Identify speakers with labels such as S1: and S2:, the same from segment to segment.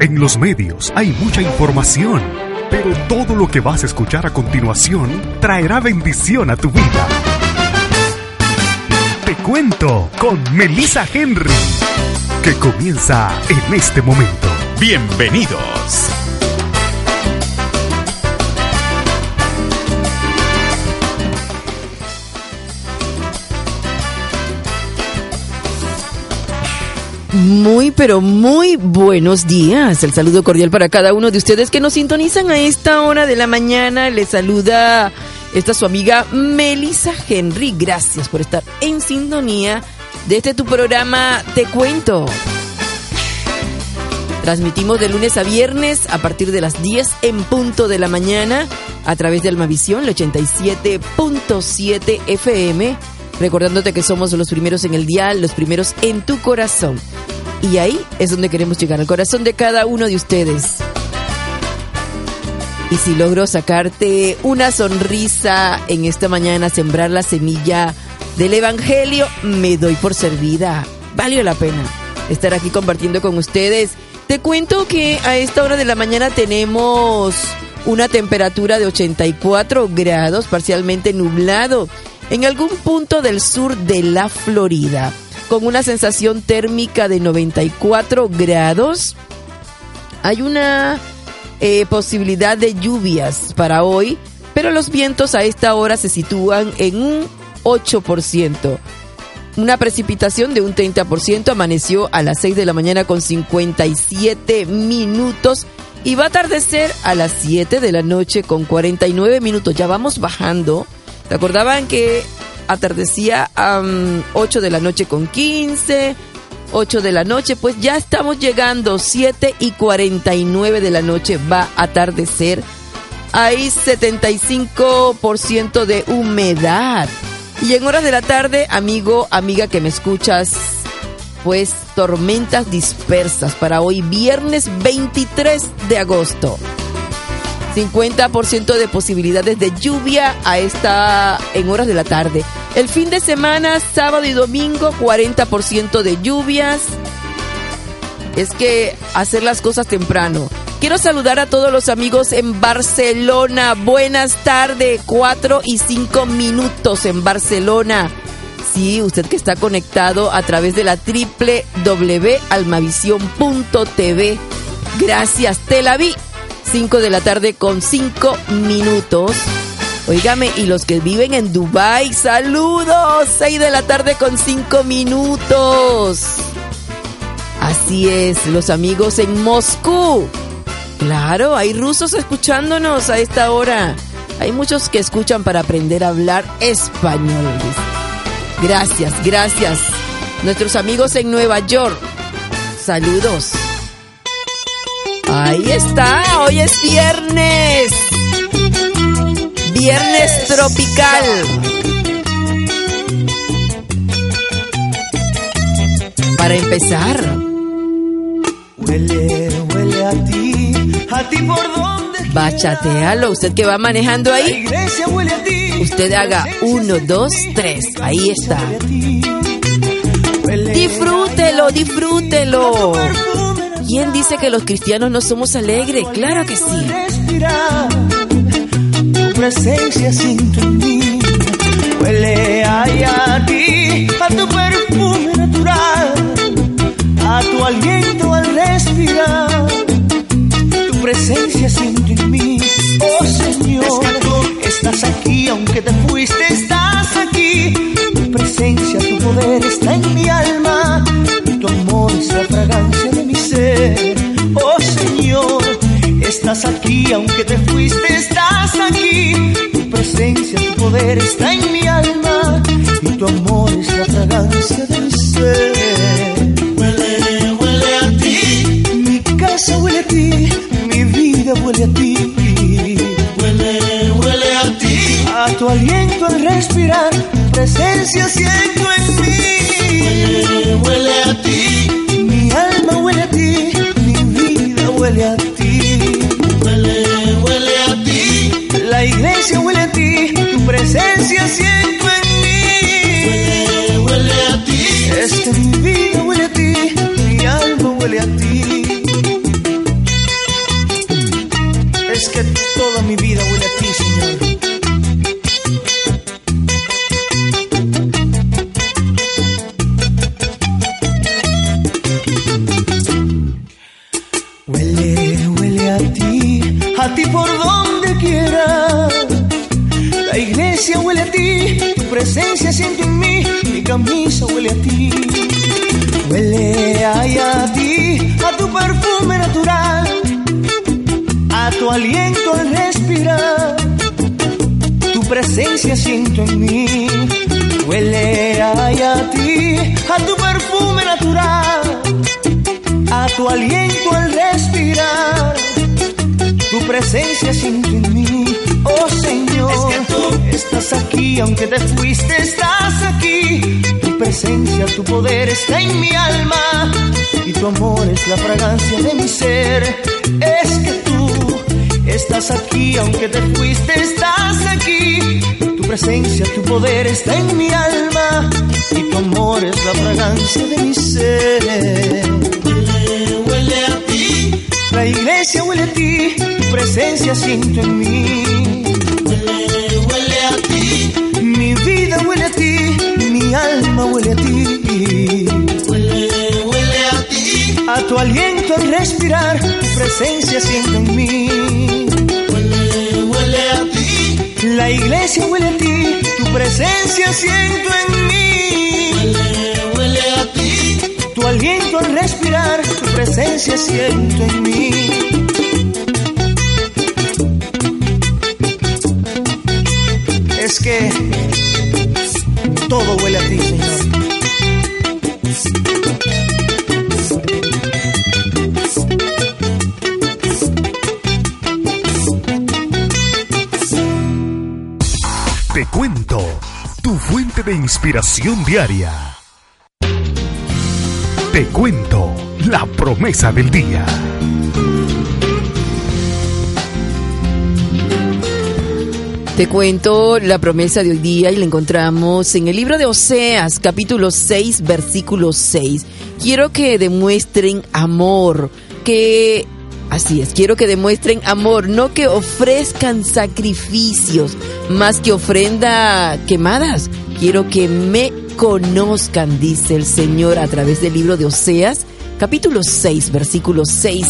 S1: en los medios hay mucha información, pero todo lo que vas a escuchar a continuación traerá bendición a tu vida. Te cuento con Melissa Henry, que comienza en este momento. Bienvenidos.
S2: Muy, pero muy buenos días. El saludo cordial para cada uno de ustedes que nos sintonizan a esta hora de la mañana. Les saluda esta su amiga Melissa Henry. Gracias por estar en sintonía de este tu programa Te Cuento. Transmitimos de lunes a viernes a partir de las 10 en punto de la mañana a través de Almavisión, el 87.7 FM recordándote que somos los primeros en el dial, los primeros en tu corazón. Y ahí es donde queremos llegar, al corazón de cada uno de ustedes. Y si logro sacarte una sonrisa en esta mañana, sembrar la semilla del Evangelio, me doy por servida. Valió la pena estar aquí compartiendo con ustedes. Te cuento que a esta hora de la mañana tenemos una temperatura de 84 grados, parcialmente nublado en algún punto del sur de la Florida, con una sensación térmica de 94 grados. Hay una eh, posibilidad de lluvias para hoy, pero los vientos a esta hora se sitúan en un 8%. Una precipitación de un 30% amaneció a las 6 de la mañana con 57 minutos y va a atardecer a las 7 de la noche con 49 minutos. Ya vamos bajando Recordaban que atardecía a 8 de la noche con 15, 8 de la noche, pues ya estamos llegando, 7 y 49 de la noche va a atardecer. Hay 75% de humedad. Y en horas de la tarde, amigo, amiga que me escuchas, pues tormentas dispersas para hoy viernes 23 de agosto. 50% de posibilidades de lluvia a esta en horas de la tarde. El fin de semana, sábado y domingo, 40% de lluvias. Es que hacer las cosas temprano. Quiero saludar a todos los amigos en Barcelona. Buenas tardes, 4 y 5 minutos en Barcelona. Sí, usted que está conectado a través de la www.almavision.tv. Gracias, te la vi. 5 de la tarde con 5 minutos. Óigame, y los que viven en Dubai, saludos. 6 de la tarde con 5 minutos. Así es, los amigos en Moscú. Claro, hay rusos escuchándonos a esta hora. Hay muchos que escuchan para aprender a hablar español. Gracias, gracias. Nuestros amigos en Nueva York. Saludos. Ahí está, hoy es viernes. Viernes tropical. Para empezar.
S3: Huele, huele a ti, a ti por donde.
S2: Bachatealo, usted que va manejando ahí. Usted haga uno, dos, tres. Ahí está. Disfrútelo, disfrútelo. ¿Quién dice que los cristianos no somos alegres? Claro que sí.
S3: Tu presencia mí. Huele a ti, a tu perfume natural, a tu aliento al respirar. Tu presencia siento en mí. Oh Señor, estás aquí, aunque te fuiste, estás aquí. Tu presencia, tu poder está Estás aquí, aunque te fuiste, estás aquí. Tu presencia, tu poder está en mi alma. Y tu amor es la fragancia del ser. Huele, huele a ti. Mi casa huele a ti. Mi vida huele a ti.
S4: Huele, huele a ti.
S3: A tu aliento al respirar. Tu presencia siento en mí.
S4: Huele, huele a ti.
S3: Mi alma huele a ti. Mi vida huele a ti. Huele, huele a ti, la iglesia huele a ti, tu presencia siento en mí. Huele, huele a ti, es que mi vida huele a ti, mi alma huele a ti. A tu perfume natural, a tu aliento al respirar. Tu presencia siento en mí, oh Señor.
S4: Es que tú
S3: estás aquí, aunque te fuiste, estás aquí. Tu presencia, tu poder está en mi alma. Y tu amor es la fragancia de mi ser. Es que tú estás aquí, aunque te fuiste, estás aquí. Tu presencia, tu poder está en mi alma. Y tu amor es la fragancia de mi ser.
S4: huele, huele a ti,
S3: La iglesia huele a ti, tu presencia siento en mí.
S4: huele, huele a ti,
S3: Mi vida huele a ti, mi alma huele a ti.
S4: huele, huele a ti,
S3: A tu aliento al respirar, tu presencia siento en mí.
S4: huele, huele a ti,
S3: La iglesia huele a ti, tu presencia siento en mí. Al respirar, tu presencia siento en mí. Es que todo huele a ti, Señor.
S1: Te cuento, tu fuente de inspiración diaria. Te cuento, la promesa del día.
S2: Te cuento la promesa de hoy día y la encontramos en el libro de Oseas, capítulo 6, versículo 6. Quiero que demuestren amor, que... Así es, quiero que demuestren amor, no que ofrezcan sacrificios, más que ofrenda quemadas. Quiero que me conozcan, dice el Señor a través del libro de Oseas, capítulo 6, versículo 6.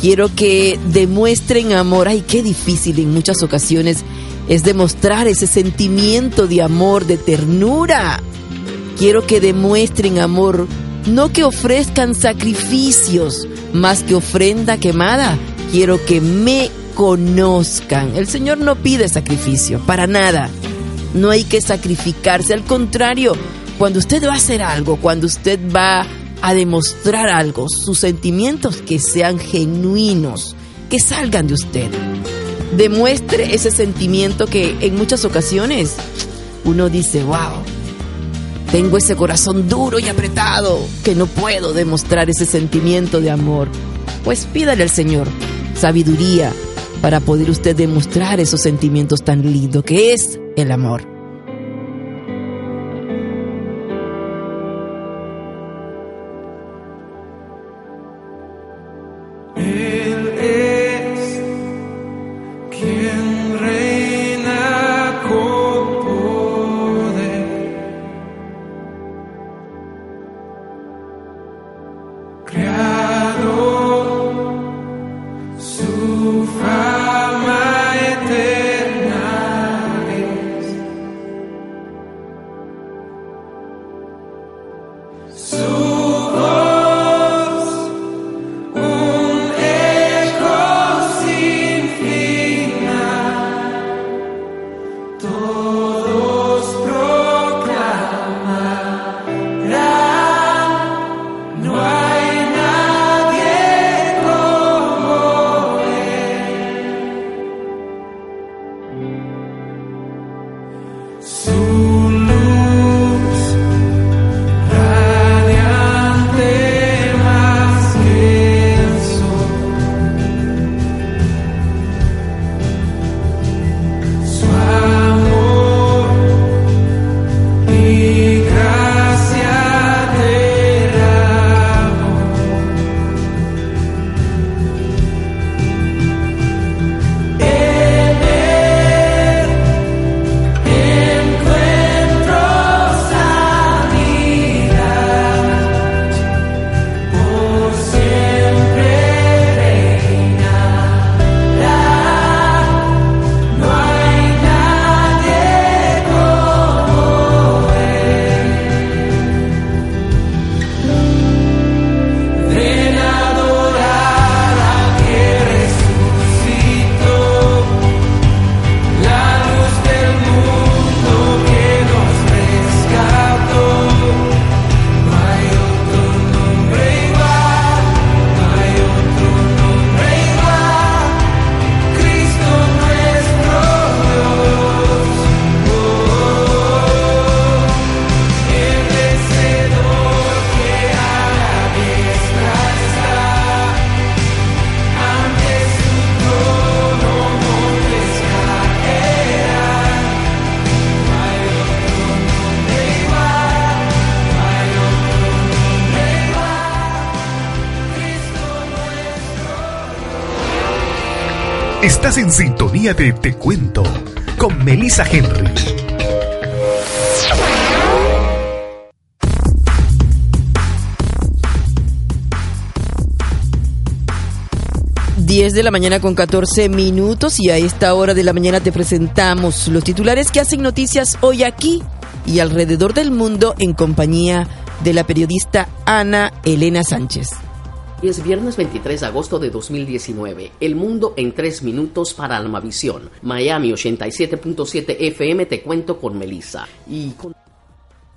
S2: Quiero que demuestren amor. Ay, qué difícil en muchas ocasiones es demostrar ese sentimiento de amor, de ternura. Quiero que demuestren amor, no que ofrezcan sacrificios, más que ofrenda quemada. Quiero que me conozcan. El Señor no pide sacrificio, para nada. No hay que sacrificarse, al contrario, cuando usted va a hacer algo, cuando usted va a demostrar algo, sus sentimientos que sean genuinos, que salgan de usted demuestre ese sentimiento que en muchas ocasiones uno dice, wow, tengo ese corazón duro y apretado que no puedo demostrar ese sentimiento de amor. Pues pídale al Señor sabiduría para poder usted demostrar esos sentimientos tan lindos que es el amor.
S1: Estás en sintonía de Te Cuento con Melissa Henry.
S2: Diez de la mañana con 14 minutos y a esta hora de la mañana te presentamos los titulares que hacen noticias hoy aquí y alrededor del mundo en compañía de la periodista Ana Elena Sánchez.
S5: Es viernes 23 de agosto de 2019. El mundo en 3 minutos para Almavisión. Miami 87.7 FM te cuento con Melissa. Y con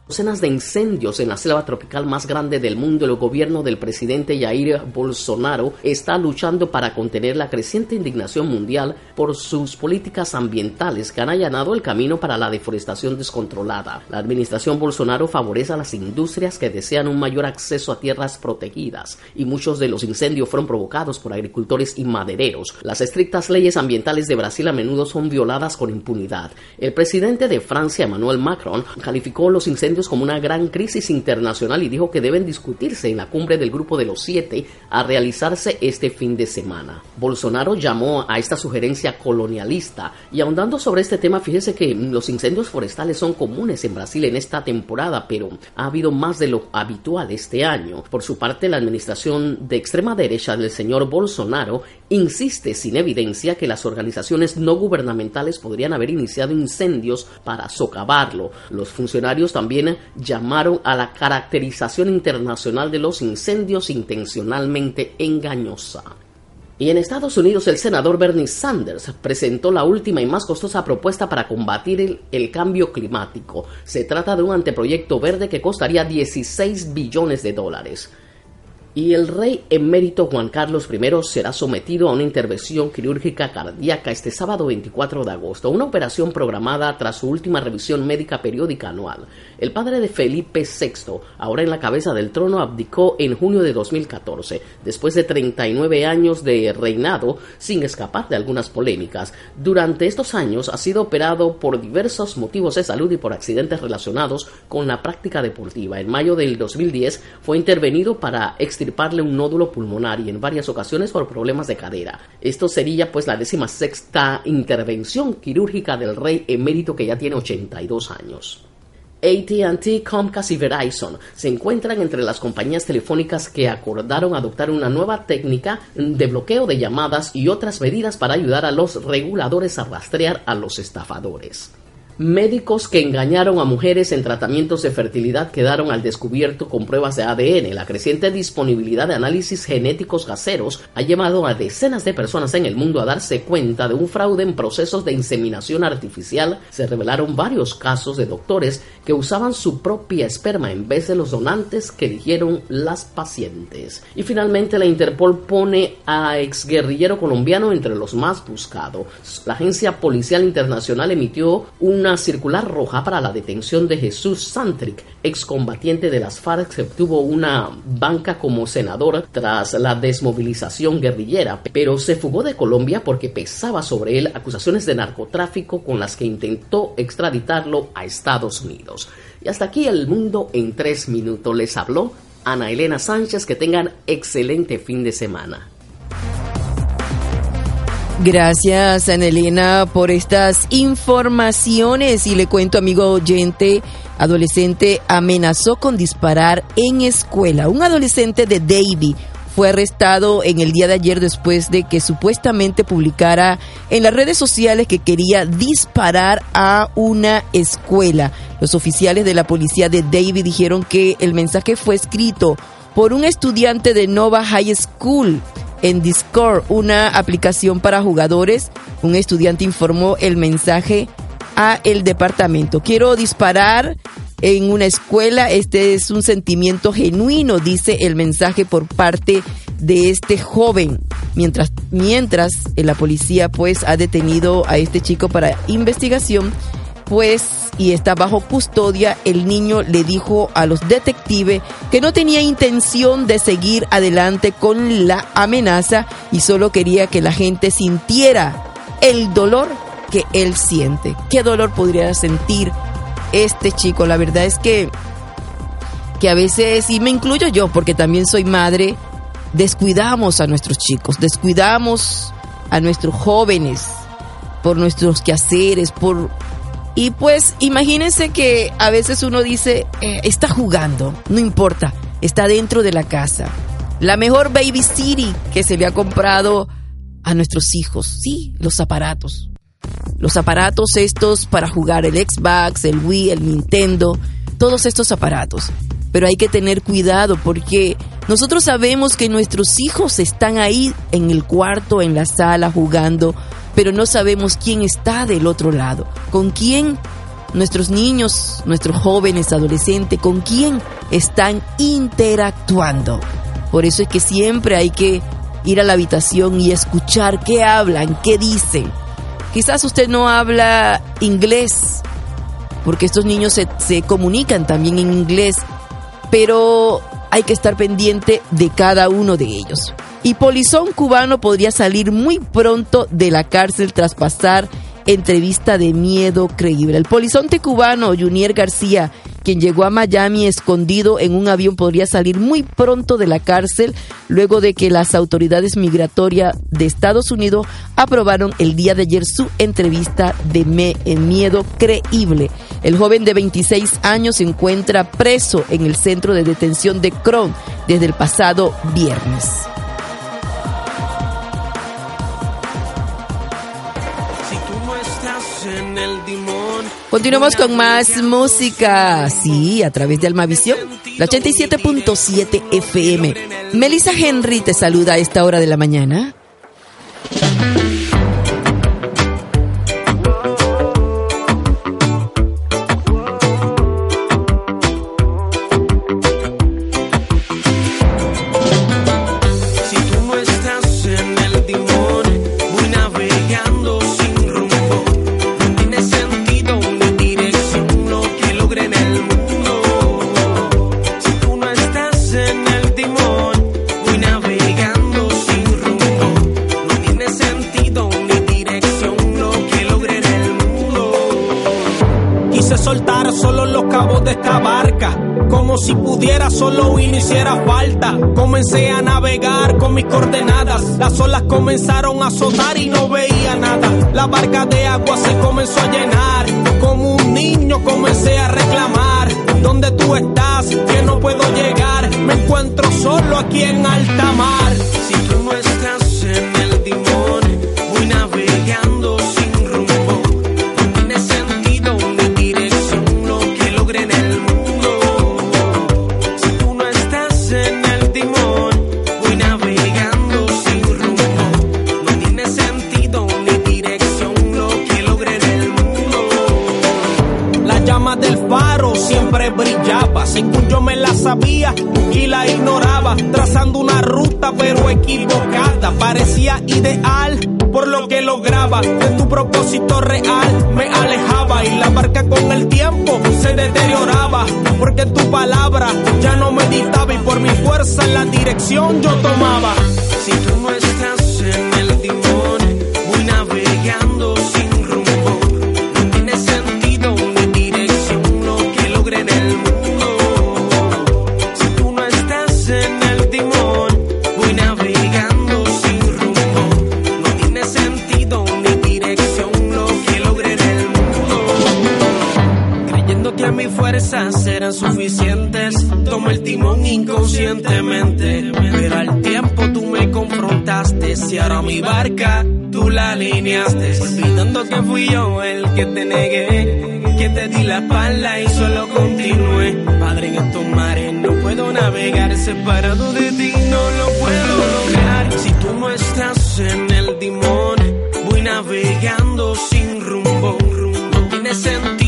S5: docenas de incendios en la selva tropical más grande del mundo, el gobierno del presidente Jair Bolsonaro está luchando para contener la creciente indignación mundial por sus políticas ambientales que han allanado el camino para la deforestación descontrolada. La administración Bolsonaro favorece a las industrias que desean un mayor acceso a tierras protegidas y muchos de los incendios fueron provocados por agricultores y madereros. Las estrictas leyes ambientales de Brasil a menudo son violadas con impunidad. El presidente de Francia, Emmanuel Macron, calificó los incendios como una gran crisis internacional y dijo que deben discutirse en la cumbre del Grupo de los Siete a realizarse este fin de semana. Bolsonaro llamó a esta sugerencia colonialista y ahondando sobre este tema, fíjese que los incendios forestales son comunes en Brasil en esta temporada, pero ha habido más de lo habitual este año. Por su parte, la administración de extrema derecha del señor Bolsonaro insiste sin evidencia que las organizaciones no gubernamentales podrían haber iniciado incendios para socavarlo. Los funcionarios también llamaron a la caracterización internacional de los incendios intencionalmente engañosa. Y en Estados Unidos el senador Bernie Sanders presentó la última y más costosa propuesta para combatir el, cambio climático. Se trata de un anteproyecto verde que costaría 16 billones de dólares y el rey emérito Juan Carlos I será sometido a una intervención quirúrgica cardíaca este sábado 24 de agosto, una operación programada tras su última revisión médica periódica anual. El padre de Felipe VI, ahora en la cabeza del trono, abdicó en junio de 2014, después de 39 años de reinado sin escapar de algunas polémicas. Durante estos años ha sido operado por diversos motivos de salud y por accidentes relacionados con la práctica deportiva. En mayo del 2010 fue intervenido para extirparle un nódulo pulmonar y en varias ocasiones por problemas de cadera. Esto sería pues la décima sexta intervención quirúrgica del rey emérito que ya tiene 82 años. ATT, Comcast y Verizon se encuentran entre las compañías telefónicas que acordaron adoptar una nueva técnica de bloqueo de llamadas y otras medidas para ayudar a los reguladores a rastrear a los estafadores. Médicos que engañaron a mujeres en tratamientos de fertilidad quedaron al descubierto con pruebas de ADN. La creciente disponibilidad de análisis genéticos caseros ha llevado a decenas de personas en el mundo a darse cuenta de un fraude en procesos de inseminación artificial. Se revelaron varios casos de doctores que usaban su propia esperma en vez de los donantes que eligieron las pacientes. Y finalmente la Interpol pone a exguerrillero colombiano entre los más buscados. La Agencia Policial Internacional emitió una circular roja para la detención de Jesús Santric, excombatiente de las FARC que obtuvo una banca como senador tras la desmovilización guerrillera, pero se fugó de Colombia porque pesaba sobre él acusaciones de narcotráfico con las que intentó extraditarlo a Estados Unidos. Y hasta aquí el mundo en tres minutos. Les habló Ana Elena Sánchez. Que tengan excelente fin de semana.
S2: Gracias, Anelina, por estas informaciones. Y le cuento, amigo oyente, adolescente amenazó con disparar en escuela. Un adolescente de Davie fue arrestado en el día de ayer después de que supuestamente publicara en las redes sociales que quería disparar a una escuela. Los oficiales de la policía de Davie dijeron que el mensaje fue escrito por un estudiante de Nova High School en Discord, una aplicación para jugadores. Un estudiante informó el mensaje a el departamento. Quiero disparar en una escuela. Este es un sentimiento genuino, dice el mensaje por parte de este joven. Mientras, mientras la policía pues ha detenido a este chico para investigación, pues y está bajo custodia, el niño le dijo a los detectives que no tenía intención de seguir adelante con la amenaza y solo quería que la gente sintiera el dolor que él siente. ¿Qué dolor podría sentir este chico? La verdad es que, que a veces, y me incluyo yo porque también soy madre, descuidamos a nuestros chicos, descuidamos a nuestros jóvenes por nuestros quehaceres, por... Y pues imagínense que a veces uno dice, eh, está jugando, no importa, está dentro de la casa. La mejor Baby City que se le ha comprado a nuestros hijos, sí, los aparatos. Los aparatos estos para jugar el Xbox, el Wii, el Nintendo, todos estos aparatos. Pero hay que tener cuidado porque nosotros sabemos que nuestros hijos están ahí en el cuarto, en la sala, jugando, pero no sabemos quién está del otro lado, con quién nuestros niños, nuestros jóvenes, adolescentes, con quién están interactuando. Por eso es que siempre hay que ir a la habitación y escuchar qué hablan, qué dicen. Quizás usted no habla inglés, porque estos niños se, se comunican también en inglés, pero hay que estar pendiente de cada uno de ellos. Y Polizón cubano podría salir muy pronto de la cárcel tras pasar entrevista de miedo creíble. El polizonte cubano Junier García, quien llegó a Miami escondido en un avión, podría salir muy pronto de la cárcel luego de que las autoridades migratorias de Estados Unidos aprobaron el día de ayer su entrevista de miedo creíble. El joven de 26 años se encuentra preso en el centro de detención de Cron desde el pasado viernes. Continuamos con más música, sí, a través de Almavisión, la 87.7 FM. Melissa Henry te saluda a esta hora de la mañana.
S6: Comenzaron a azotar y no veía nada. La barca de agua se comenzó a llenar. Como un niño comencé a reclamar. ¿Dónde tú estás? Que no puedo llegar. Me encuentro solo aquí en alta mar. De tu propósito real me alejaba y la barca con el tiempo se deterioraba, porque tu palabra ya no meditaba y por mi fuerza la dirección yo tomaba. Si tú no estás barca tú la alineaste. Olvidando que fui yo el que te negué, que te di la espalda y solo continué. Padre, en estos mares no puedo navegar, separado de ti no lo puedo lograr. Si tú no estás en el timón, voy navegando sin rumbo. No tiene sentido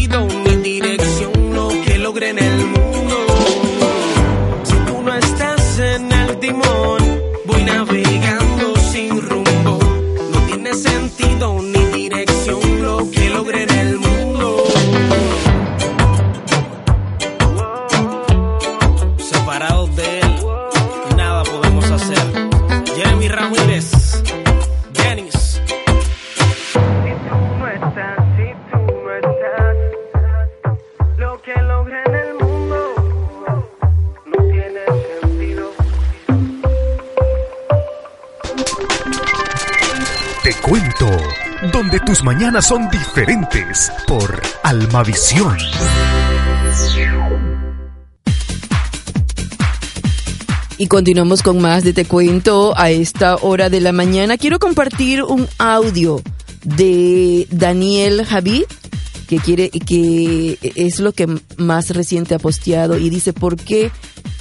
S1: tus mañanas son diferentes por Almavisión.
S2: Y continuamos con más de Te Cuento a esta hora de la mañana. Quiero compartir un audio de Daniel Javid, que quiere, que es lo que más reciente ha posteado y dice, ¿por qué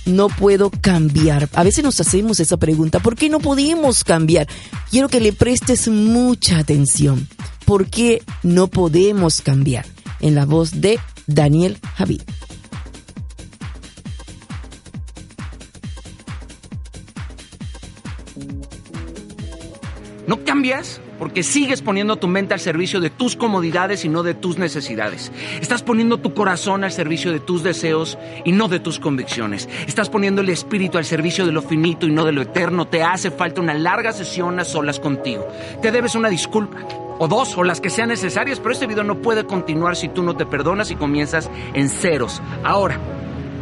S2: no puedo cambiar? A veces nos hacemos esa pregunta, ¿por qué no podemos cambiar? Quiero que le prestes mucha atención. ¿Por qué no podemos cambiar? En la voz de Daniel Javid.
S7: No cambias porque sigues poniendo tu mente al servicio de tus comodidades y no de tus necesidades. Estás poniendo tu corazón al servicio de tus deseos y no de tus convicciones. Estás poniendo el espíritu al servicio de lo finito y no de lo eterno. Te hace falta una larga sesión a solas contigo. Te debes una disculpa. O dos, o las que sean necesarias, pero este video no puede continuar si tú no te perdonas y comienzas en ceros. Ahora,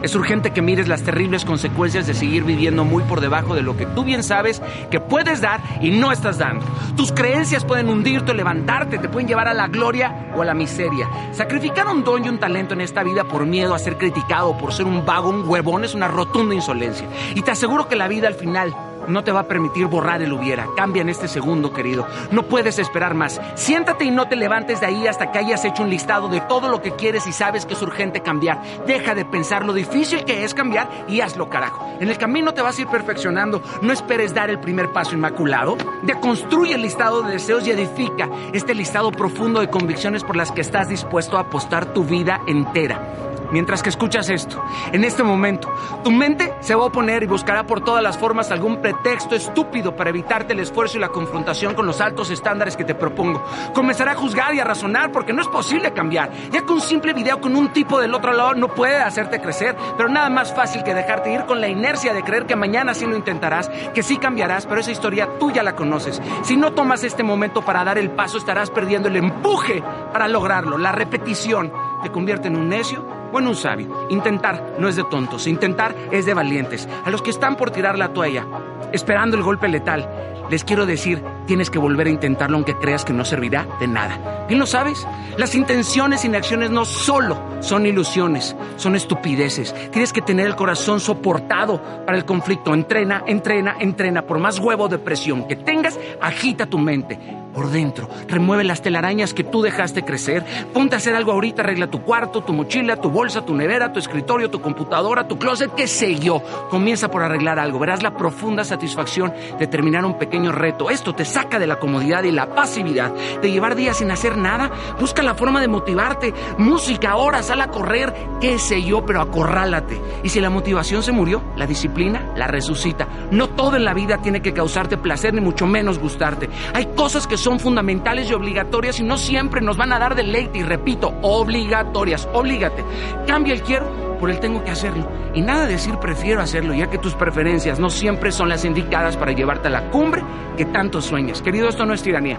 S7: es urgente que mires las terribles consecuencias de seguir viviendo muy por debajo de lo que tú bien sabes que puedes dar y no estás dando. Tus creencias pueden hundirte levantarte, te pueden llevar a la gloria o a la miseria. Sacrificar un don y un talento en esta vida por miedo a ser criticado, por ser un vago, un huevón, es una rotunda insolencia. Y te aseguro que la vida al final no te va a permitir borrar el hubiera. Cambia en este segundo, querido. No puedes esperar más. Siéntate y no te levantes de ahí hasta que hayas hecho un listado de todo lo que quieres y sabes que es urgente cambiar. Deja de pensar lo difícil que es cambiar y hazlo, carajo. En el camino te vas a ir perfeccionando. No esperes dar el primer paso inmaculado. Deconstruye el listado de deseos y edifica este listado profundo de convicciones por las que estás dispuesto a apostar tu vida entera mientras que escuchas esto. En este momento, tu mente se va a oponer y buscará por todas las formas algún pretexto estúpido para evitarte el esfuerzo y la confrontación con los altos estándares que te propongo. Comenzará a juzgar y a razonar porque no es posible cambiar, ya que un simple video con un tipo del otro lado no puede hacerte crecer, pero nada más fácil que dejarte ir con la inercia de creer que mañana sí lo intentarás, que sí cambiarás, pero esa historia tú ya la conoces. Si no tomas este momento para dar el paso, estarás perdiendo el empuje para lograrlo. La repetición te convierte en un necio o en un sabio. Intentar no es de tontos, intentar es de valientes. A los que están por tirar la toalla, esperando el golpe letal, les quiero decir, tienes que volver a intentarlo aunque creas que no servirá de nada. Bien lo sabes, las intenciones sin acciones no solo son ilusiones, son estupideces. Tienes que tener el corazón soportado para el conflicto. Entrena, entrena, entrena. Por más huevo de presión que tengas, agita tu mente por dentro. Remueve las telarañas que tú dejaste crecer. Ponte a hacer algo ahorita. Arregla tu cuarto, tu mochila, tu bolsa, tu nevera, tu escritorio, tu computadora, tu closet, qué sé yo. Comienza por arreglar algo. Verás la profunda satisfacción de terminar un pequeño reto. Esto te saca de la comodidad y la pasividad de llevar días sin hacer nada. Busca la forma de motivarte. Música, horas, sal a correr, qué sé yo, pero acorrálate. Y si la motivación se murió, la disciplina la resucita. No todo en la vida tiene que causarte placer, ni mucho menos gustarte. Hay cosas que son fundamentales y obligatorias y no siempre nos van a dar deleite. Y repito, obligatorias, oblígate. Cambia el quiero por el tengo que hacerlo. Y nada de decir prefiero hacerlo, ya que tus preferencias no siempre son las indicadas para llevarte a la cumbre que tanto sueñas. Querido, esto no es tiranía.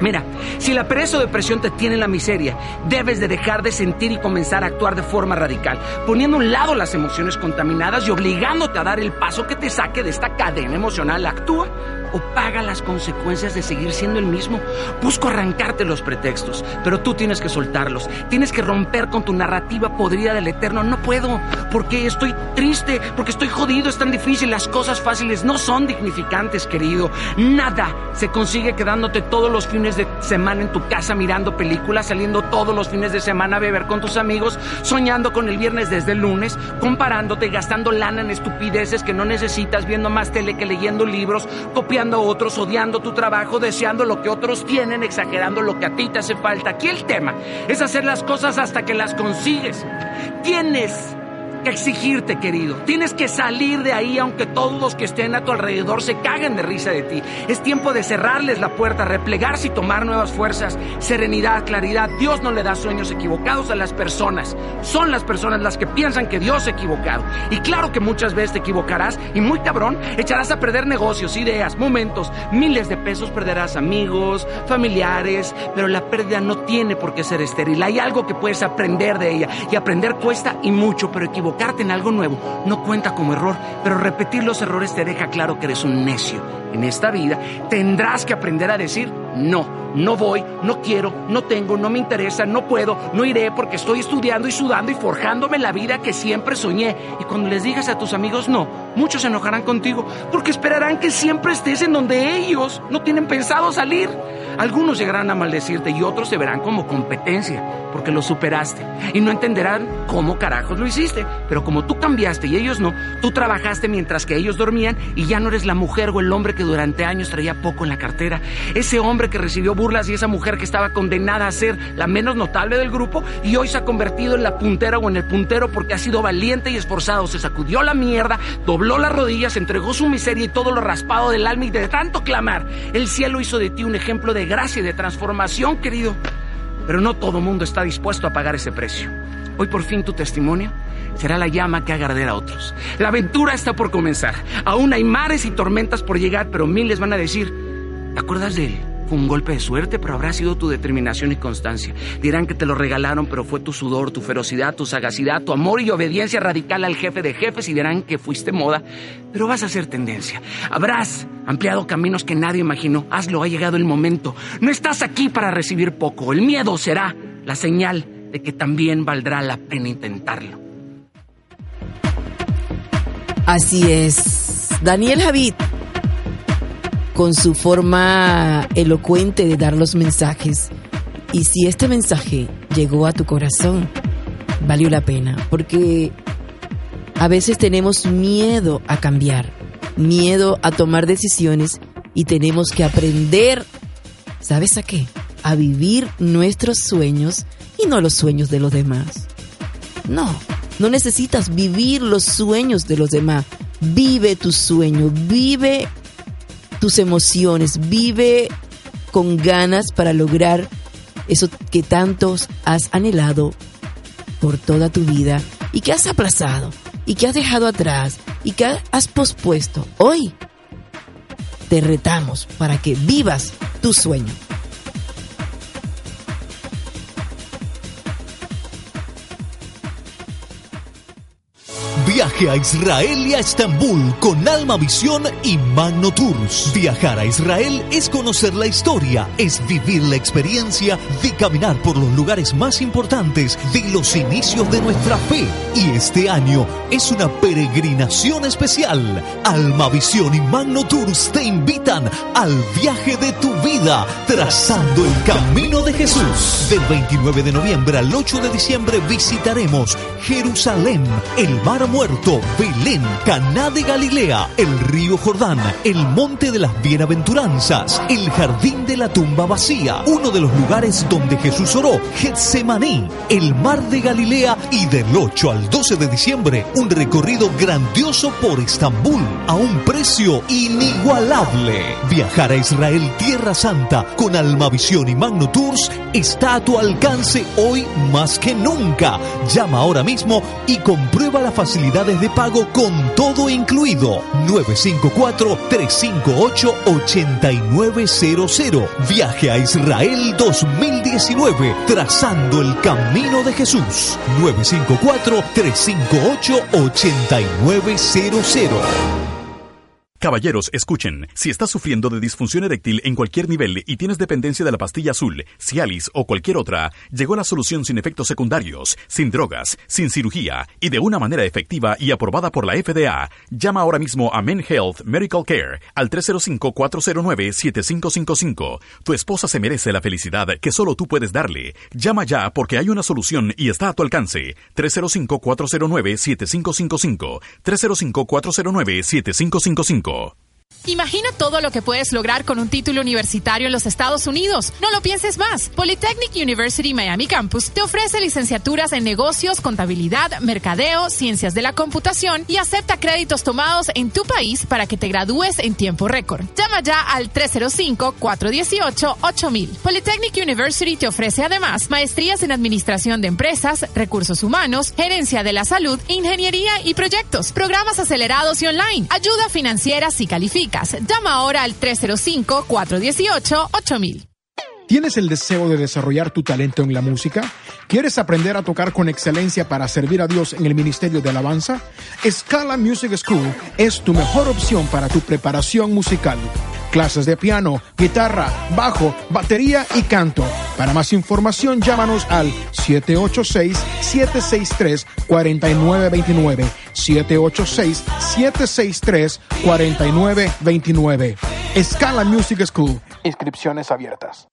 S7: Mira, si la pereza o depresión te tiene en la miseria, debes de dejar de sentir y comenzar a actuar de forma radical, poniendo a un lado las emociones contaminadas y obligándote a dar el paso que te saque de esta cadena emocional. Actúa o paga las consecuencias de seguir siendo el mismo. Busco arrancarte los pretextos, pero tú tienes que soltarlos. Tienes que romper con tu narrativa podrida del eterno. No puedo, porque estoy triste, porque estoy jodido, es tan difícil. Las cosas fáciles no son dignificantes, querido. Nada se consigue quedándote todos los fines de semana en tu casa mirando películas, saliendo todos los fines de semana a beber con tus amigos, soñando con el viernes desde el lunes, comparándote, gastando lana en estupideces que no necesitas, viendo más tele que leyendo libros, copiando a otros, odiando tu trabajo, deseando lo que otros tienen, exagerando lo que a ti te hace falta. Aquí el tema es hacer las cosas hasta que las consigues. Tienes que exigirte, querido. Tienes que salir de ahí aunque todos los que estén a tu alrededor se caguen de risa de ti. Es tiempo de cerrarles la puerta, replegarse y tomar nuevas fuerzas, serenidad, claridad. Dios no le da sueños equivocados a las personas. Son las personas las que piensan que Dios se ha equivocado. Y claro que muchas veces te equivocarás y muy cabrón, echarás a perder negocios, ideas, momentos, miles de pesos, perderás amigos, familiares, pero la pérdida no tiene por qué ser estéril. Hay algo que puedes aprender de ella y aprender cuesta y mucho, pero equivocarte en algo nuevo no cuenta como error, pero repetir los errores te deja claro que eres un necio. En esta vida tendrás que aprender a decir no, no voy, no quiero, no tengo, no me interesa, no puedo, no iré porque estoy estudiando y sudando y forjándome la vida que siempre soñé. Y cuando les digas a tus amigos no, muchos se enojarán contigo porque esperarán que siempre estés en donde ellos no tienen pensado salir. Algunos llegarán a maldecirte y otros te verán como competencia porque lo superaste y no entenderán cómo carajos lo hiciste. Pero como tú cambiaste y ellos no, tú trabajaste mientras que ellos dormían y ya no eres la mujer o el hombre que durante años traía poco en la cartera. Ese hombre que recibió burlas y esa mujer que estaba condenada a ser la menos notable del grupo y hoy se ha convertido en la puntera o en el puntero porque ha sido valiente y esforzado. Se sacudió la mierda, dobló las rodillas, entregó su miseria y todo lo raspado del alma y de tanto clamar. El cielo hizo de ti un ejemplo de gracia y de transformación, querido. Pero no todo mundo está dispuesto a pagar ese precio. Hoy por fin tu testimonio será la llama que haga arder a otros. La aventura está por comenzar. Aún hay mares y tormentas por llegar, pero miles van a decir, ¿te acuerdas de él? Fue un golpe de suerte, pero habrá sido tu determinación y constancia. Dirán que te lo regalaron, pero fue tu sudor, tu ferocidad, tu sagacidad, tu amor y obediencia radical al jefe de jefes y dirán que fuiste moda, pero vas a ser tendencia. Habrás ampliado caminos que nadie imaginó. Hazlo, ha llegado el momento. No estás aquí para recibir poco. El miedo será la señal que también valdrá la pena intentarlo.
S2: Así es. Daniel Javid, con su forma elocuente de dar los mensajes. Y si este mensaje llegó a tu corazón, valió la pena, porque a veces tenemos miedo a cambiar, miedo a tomar decisiones y tenemos que aprender, ¿sabes a qué? A vivir nuestros sueños y no los sueños de los demás. No, no necesitas vivir los sueños de los demás. Vive tu sueño, vive tus emociones, vive con ganas para lograr eso que tantos has anhelado por toda tu vida y que has aplazado y que has dejado atrás y que has pospuesto. Hoy te retamos para que vivas tu sueño.
S8: Viaje a Israel y a Estambul con Alma Visión y Magno Tours. Viajar a Israel es conocer la historia, es vivir la experiencia de caminar por los lugares más importantes de los inicios de nuestra fe. Y este año es una peregrinación especial. Alma Visión y Magno Tours te invitan al viaje de tu vida, trazando el camino de Jesús. Del 29 de noviembre al 8 de diciembre visitaremos Jerusalén, el Mar Muerto, Belén, Caná de Galilea, el río Jordán, el Monte de las Bienaventuranzas, el Jardín de la Tumba Vacía, uno de los lugares donde Jesús oró, Getsemaní, el Mar de Galilea y del 8 al 12 de diciembre, un recorrido grandioso por Estambul a un precio inigualable. Viajar a Israel, Tierra Santa, con Almavisión y Magno Tours está a tu alcance hoy más que nunca. Llama ahora mismo y comprueba las facilidades de pago con todo incluido. 954-358-8900. Viaje a Israel 2019, trazando el camino de Jesús. 954-358-8900.
S9: Caballeros, escuchen. Si estás sufriendo de disfunción eréctil en cualquier nivel y tienes dependencia de la pastilla azul, Cialis o cualquier otra, llegó la solución sin efectos secundarios, sin drogas, sin cirugía y de una manera efectiva y aprobada por la FDA. Llama ahora mismo a Men Health Medical Care al 305-409-7555. Tu esposa se merece la felicidad que solo tú puedes darle. Llama ya porque hay una solución y está a tu alcance. 305-409-7555. 305-409-7555. Law.
S10: Imagina todo lo que puedes lograr con un título universitario en los Estados Unidos. No lo pienses más. Polytechnic University Miami Campus te ofrece licenciaturas en negocios, contabilidad, mercadeo, ciencias de la computación y acepta créditos tomados en tu país para que te gradúes en tiempo récord. Llama ya al 305-418-8000. Polytechnic University te ofrece además maestrías en administración de empresas, recursos humanos, gerencia de la salud, ingeniería y proyectos, programas acelerados y online, ayuda financiera si calificas. Llama ahora al 305-418-8000.
S11: ¿Tienes el deseo de desarrollar tu talento en la música? ¿Quieres aprender a tocar con excelencia para servir a Dios en el ministerio de alabanza? Scala Music School es tu mejor opción para tu preparación musical. Clases de piano, guitarra, bajo, batería y canto. Para más información, llámanos al 786-763-4929. 786-763-4929. Scala Music School. Inscripciones abiertas.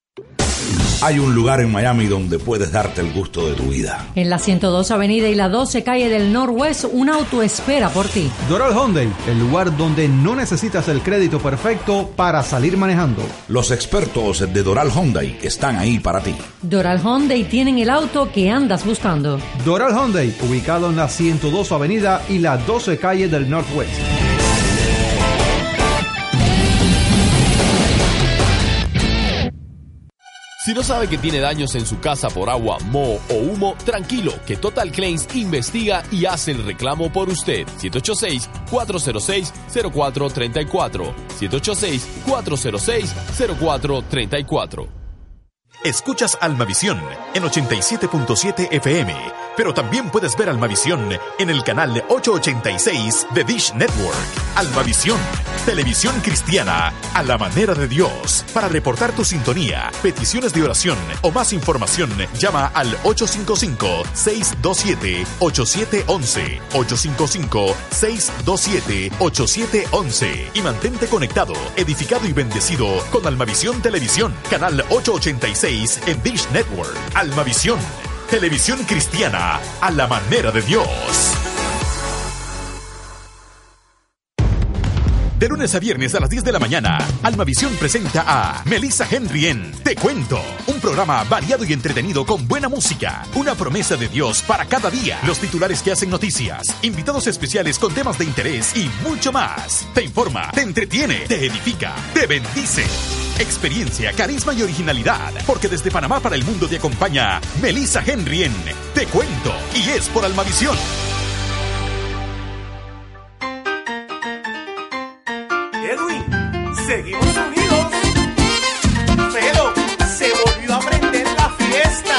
S12: Hay un lugar en Miami donde puedes darte el gusto de tu vida.
S13: En la 102 Avenida y la 12 Calle del Norwest, un auto espera por ti.
S14: Doral Hyundai, el lugar donde no necesitas el crédito perfecto para salir manejando.
S12: Los expertos de Doral Hyundai están ahí para ti.
S13: Doral Hyundai tienen el auto que andas buscando.
S14: Doral Hyundai, ubicado en la 102 Avenida y la 12 Calle del Northwest.
S15: Si no sabe que tiene daños en su casa por agua, moho o humo, tranquilo, que Total Claims investiga y hace el reclamo por usted. 786-406-0434. 786-406-0434.
S9: Escuchas Almavisión en 87.7 FM, pero también puedes ver Almavisión en el canal 886 de Dish Network. Almavisión, televisión cristiana a la manera de Dios. Para reportar tu sintonía, peticiones de oración o más información, llama al 855-627-8711. 855-627-8711 y mantente conectado, edificado y bendecido con Almavisión Televisión, canal 886 en Dish Network. Almavisión, televisión cristiana a la manera de Dios. De lunes a viernes a las 10 de la mañana, Almavisión presenta a Melissa Henry en Te Cuento, un programa variado y entretenido con buena música, una promesa de Dios para cada día, los titulares que hacen noticias, invitados especiales con temas de interés y mucho más. Te informa, te entretiene, te edifica, te bendice. Experiencia, carisma y originalidad, porque desde Panamá para el mundo te acompaña Melissa Henry en Te Cuento y es por Almavisión.
S16: Seguimos unidos. Pero se volvió a prender la fiesta.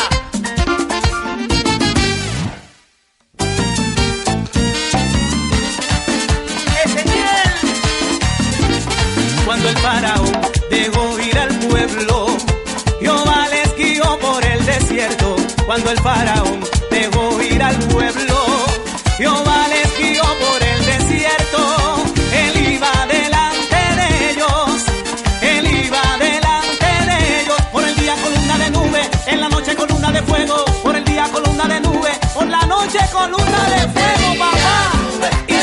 S16: Ezequiel.
S3: Cuando el faraón dejó ir al pueblo, Jehová les guió por el desierto. Cuando el faraón dejó ir al pueblo, Jehová noche columna de fuego, papá.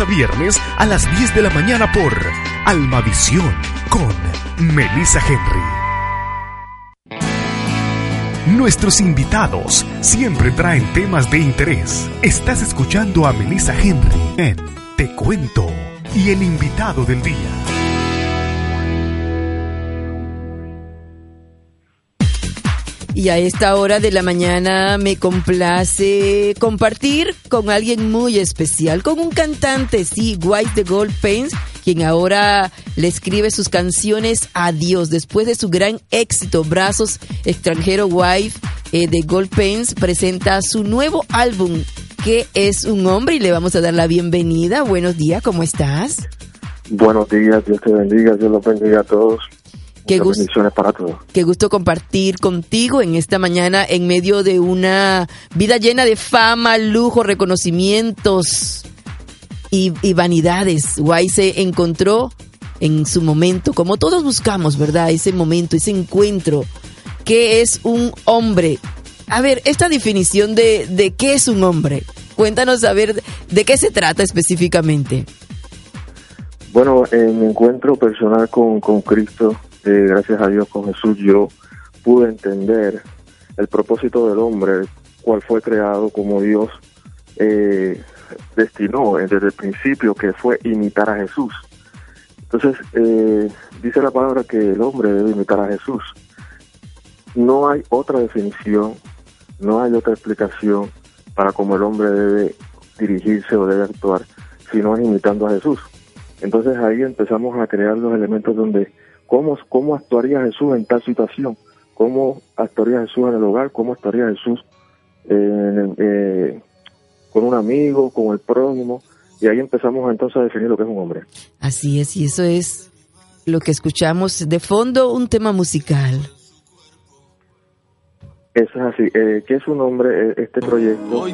S3: A
S1: viernes a las 10 de la mañana por Almavisión con Melissa Henry. Nuestros invitados siempre traen temas de interés. Estás escuchando a Melissa Henry en Te Cuento y el invitado del día.
S2: Y a esta hora de la mañana me complace compartir con alguien muy especial, con un cantante, sí, White the Gold Pains, quien ahora le escribe sus canciones a Dios. Después de su gran éxito, Brazos Extranjero Wife eh, de Gold Pains presenta su nuevo álbum, que es un hombre, y le vamos a dar la bienvenida. Buenos días, ¿cómo estás?
S17: Buenos días, Dios te bendiga, Dios los bendiga a todos.
S2: Qué
S17: Muchas
S2: gusto,
S17: bendiciones para todos.
S2: qué gusto compartir contigo en esta mañana en medio de una vida llena de fama, lujo, reconocimientos y, y vanidades. Guay se encontró en su momento, como todos buscamos, ¿verdad? Ese momento, ese encuentro. ¿Qué es un hombre? A ver, esta definición de, de qué es un hombre. Cuéntanos a ver de qué se trata específicamente.
S17: Bueno, en mi encuentro personal con, con Cristo, eh, gracias a Dios con Jesús, yo pude entender el propósito del hombre, cuál fue creado como Dios eh, destinó eh, desde el principio, que fue imitar a Jesús. Entonces, eh, dice la palabra que el hombre debe imitar a Jesús. No hay otra definición, no hay otra explicación para cómo el hombre debe dirigirse o debe actuar, si no es imitando a Jesús. Entonces ahí empezamos a crear los elementos donde cómo, cómo actuaría Jesús en tal situación, cómo actuaría Jesús en el hogar, cómo actuaría Jesús en el- eh, con un amigo, con el prójimo, y ahí empezamos entonces a definir lo que es un hombre.
S2: Así es, y eso es lo que escuchamos de fondo, un tema musical.
S17: Eso es así. Eh, ¿Qué es un hombre? Eh, Este proyecto.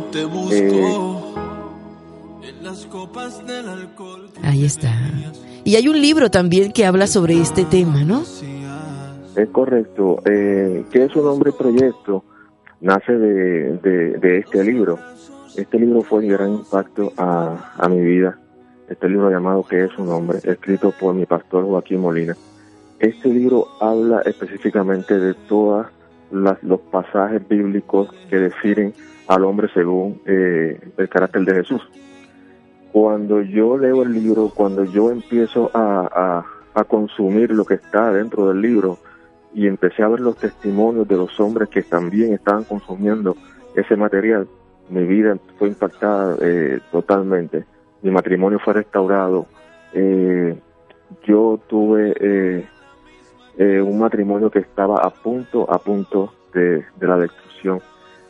S17: Eh,
S2: Ahí está. Y hay un libro también que habla sobre este tema, ¿no?
S17: Es correcto. Eh, ¿Qué es un hombre proyecto? Nace de, de, de este libro. Este libro fue de gran impacto a, a mi vida. Este libro llamado ¿Qué es un hombre? Escrito por mi pastor Joaquín Molina. Este libro habla específicamente de todos los pasajes bíblicos que definen al hombre según eh, el carácter de Jesús. Cuando yo leo el libro, cuando yo empiezo a, a, a consumir lo que está dentro del libro, y empecé a ver los testimonios de los hombres que también estaban consumiendo ese material, mi vida fue impactada eh, totalmente. Mi matrimonio fue restaurado. Eh, yo tuve eh, eh, un matrimonio que estaba a punto, a punto de, de la destrucción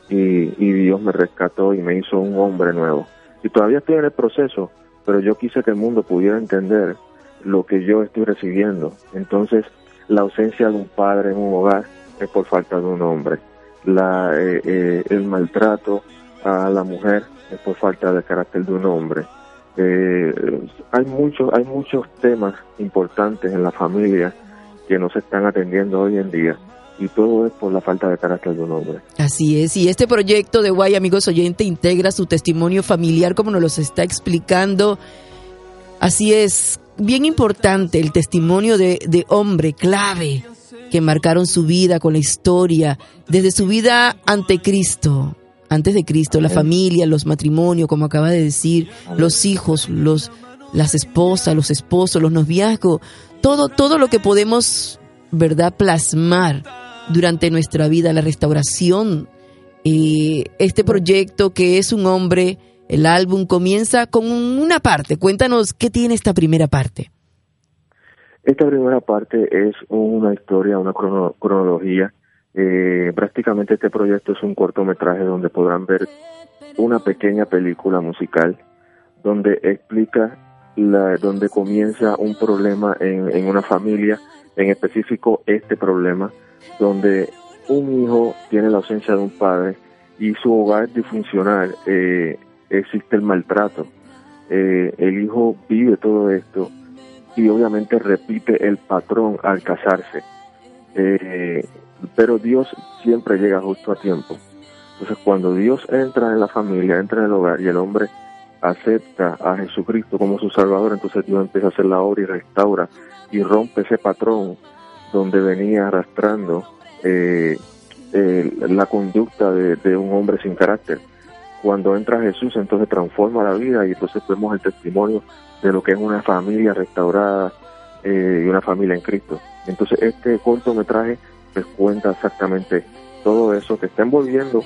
S17: y, y Dios me rescató y me hizo un hombre nuevo. Y todavía estoy en el proceso, pero yo quise que el mundo pudiera entender lo que yo estoy recibiendo. Entonces, la ausencia de un padre en un hogar es por falta de un hombre. La, eh, eh, el maltrato a la mujer es por falta de carácter de un hombre. Eh, hay muchos hay muchos temas importantes en la familia que no se están atendiendo hoy en día y todo es por la falta de carácter de un hombre.
S2: Así es, y este proyecto de Guay, amigos oyentes, integra su testimonio familiar como nos lo está explicando. Así es, bien importante el testimonio de, de hombre clave que marcaron su vida con la historia, desde su vida ante Cristo, antes de Cristo, la familia, los matrimonios, como acaba de decir, los hijos, los, las esposas, los esposos, los noviazgos, todo, todo lo que podemos, ¿verdad?, plasmar durante nuestra vida, la restauración. Eh, este proyecto que es un hombre, el álbum comienza con una parte. Cuéntanos qué tiene esta primera parte.
S17: Esta primera parte es una historia, una crono- cronología. Eh, prácticamente este proyecto es un cortometraje donde podrán ver una pequeña película musical donde explica la, donde comienza un problema en, en una familia, en específico este problema, donde un hijo tiene la ausencia de un padre y su hogar es disfuncional, eh, existe el maltrato. Eh, el hijo vive todo esto y obviamente repite el patrón al casarse. Eh, pero Dios siempre llega justo a tiempo. Entonces cuando Dios entra en la familia, entra en el hogar y el hombre acepta a Jesucristo como su Salvador, entonces Dios empieza a hacer la obra y restaura y rompe ese patrón donde venía arrastrando eh, eh, la conducta de, un hombre sin carácter. Cuando entra Jesús, entonces transforma la vida y entonces vemos el testimonio de lo que es una familia restaurada eh, y una familia en Cristo. Entonces este cortometraje pues cuenta exactamente todo eso que está envolviendo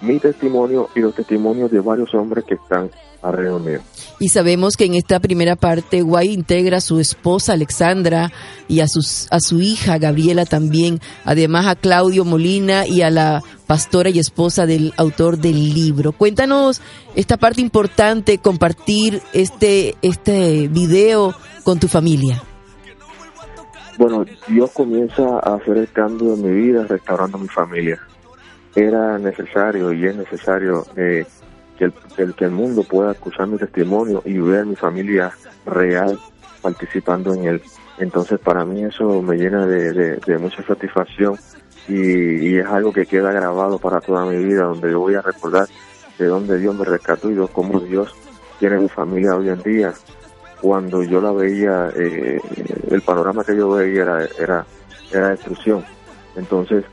S17: mi testimonio y los testimonios de varios hombres que están alrededor mío.
S2: Y sabemos que en esta primera parte Guay integra a su esposa Alexandra y a, sus, a su hija Gabriela también, además a Claudio Molina y a la pastora y esposa del autor del libro. Cuéntanos esta parte importante, compartir este, este video con tu familia.
S17: Bueno, Dios comienza a hacer el cambio en mi vida, restaurando mi familia. Era necesario y es necesario eh, que, el, que el mundo pueda escuchar mi testimonio y ver mi familia real participando en él. Entonces, para mí eso me llena de, de- mucha satisfacción y, y es algo que queda grabado para toda mi vida, donde yo voy a recordar de dónde Dios me rescató y cómo Dios tiene mi familia hoy en día. Cuando yo la veía, eh, el panorama que yo veía era, era, era destrucción. Entonces,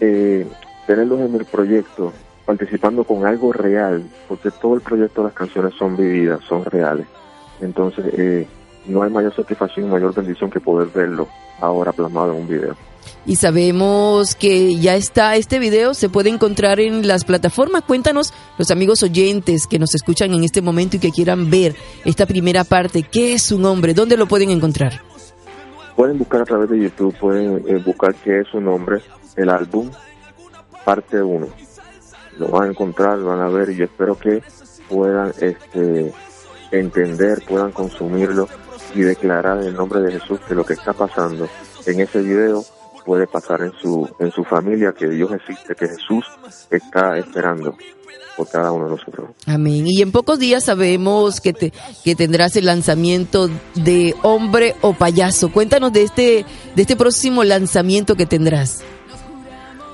S17: eh, tenerlos en el proyecto, participando con algo real, porque todo el proyecto de las canciones son vividas, son reales. Entonces, eh, no hay mayor satisfacción y mayor bendición que poder verlo ahora plasmado en un video.
S2: Y sabemos que ya está este video, se puede encontrar en las plataformas. Cuéntanos, los amigos oyentes que nos escuchan en este momento y que quieran ver esta primera parte, ¿qué es su nombre? ¿Dónde lo pueden encontrar?
S17: Pueden buscar a través de YouTube, pueden eh, buscar qué es su nombre, el álbum, parte 1. Lo van a encontrar, lo van a ver y yo espero que puedan este, entender, puedan consumirlo y declarar en el nombre de Jesús que lo que está pasando en ese video puede pasar en su, en su familia, que Dios existe, que Jesús está esperando por cada uno de nosotros.
S2: Amén. Y en pocos días sabemos que, te, que tendrás el lanzamiento de Hombre o Payaso. Cuéntanos de este, de este próximo lanzamiento que tendrás.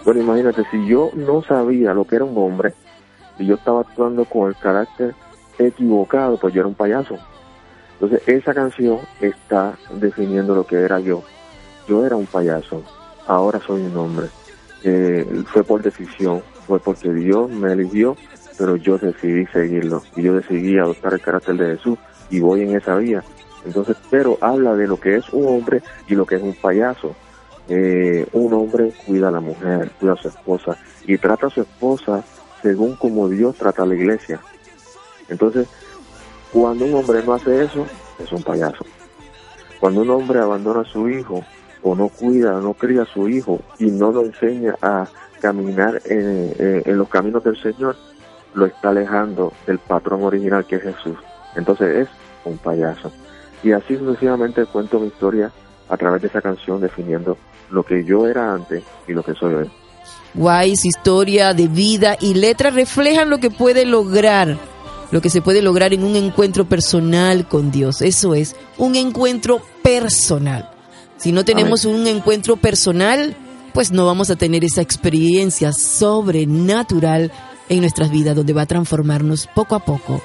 S17: Bueno, imagínate, si yo no sabía lo que era un hombre y yo estaba actuando con el carácter equivocado, pues yo era un payaso. Entonces, esa canción está definiendo lo que era yo. Yo era un payaso, ahora soy un hombre. Eh, fue por decisión, fue porque Dios me eligió, pero yo decidí seguirlo y yo decidí adoptar el carácter de Jesús y voy en esa vía. Entonces, pero habla de lo que es un hombre y lo que es un payaso. Eh, un hombre cuida a la mujer, cuida a su esposa y trata a su esposa según como Dios trata a la iglesia. Entonces, cuando un hombre no hace eso, es un payaso. Cuando un hombre abandona a su hijo o no cuida, no cría a su hijo y no lo enseña a caminar en, en- en los caminos del Señor, lo está alejando del patrón original que es Jesús. Entonces es un payaso. Y así sucesivamente cuento mi historia a través de esa canción definiendo lo que yo era antes y lo que soy hoy.
S2: Guay, su historia de vida y letra reflejan lo que puede lograr, lo que se puede lograr en un encuentro personal con Dios. Eso es, un encuentro personal. Si no tenemos un encuentro personal, pues no vamos a tener esa experiencia sobrenatural en nuestras vidas, donde va a transformarnos poco a poco.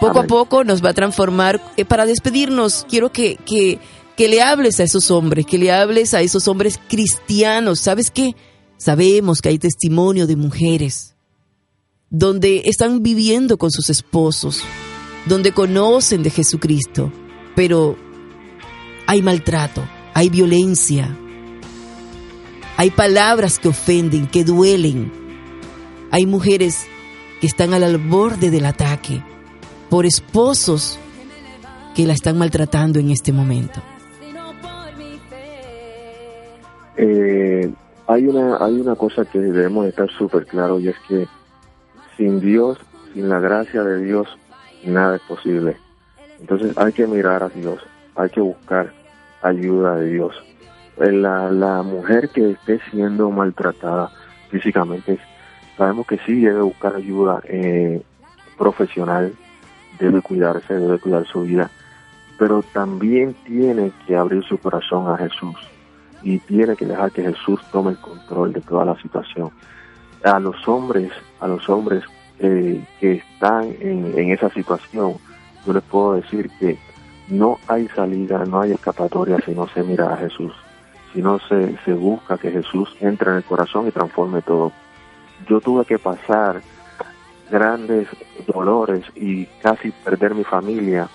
S2: Poco a poco nos va a transformar. Eh, para despedirnos, quiero que, que, que le hables a esos hombres, que le hables a esos hombres cristianos. ¿Sabes qué? Sabemos que hay testimonio de mujeres donde están viviendo con sus esposos, donde conocen de Jesucristo, pero hay maltrato, hay violencia, hay palabras que ofenden, que duelen, hay mujeres que están al borde del ataque por esposos que la están maltratando en este momento.
S17: Hay una hay una cosa que debemos estar súper claro y es que sin Dios, sin la gracia de Dios, nada es posible. Entonces hay que mirar a Dios, hay que buscar ayuda de Dios. Eh, La, la mujer que esté siendo maltratada físicamente, sabemos que sí debe buscar ayuda eh, profesional, debe cuidarse, debe cuidar su vida, pero también tiene que abrir su corazón a Jesús y tiene que dejar que Jesús tome el control de toda la situación. A los hombres, a los hombres eh, que están en, en esa situación, yo les puedo decir que no hay salida, no hay escapatoria si no se mira a Jesús. sino se, se busca que Jesús entre en el corazón y transforme todo. Yo tuve que pasar grandes dolores y casi perder mi familia.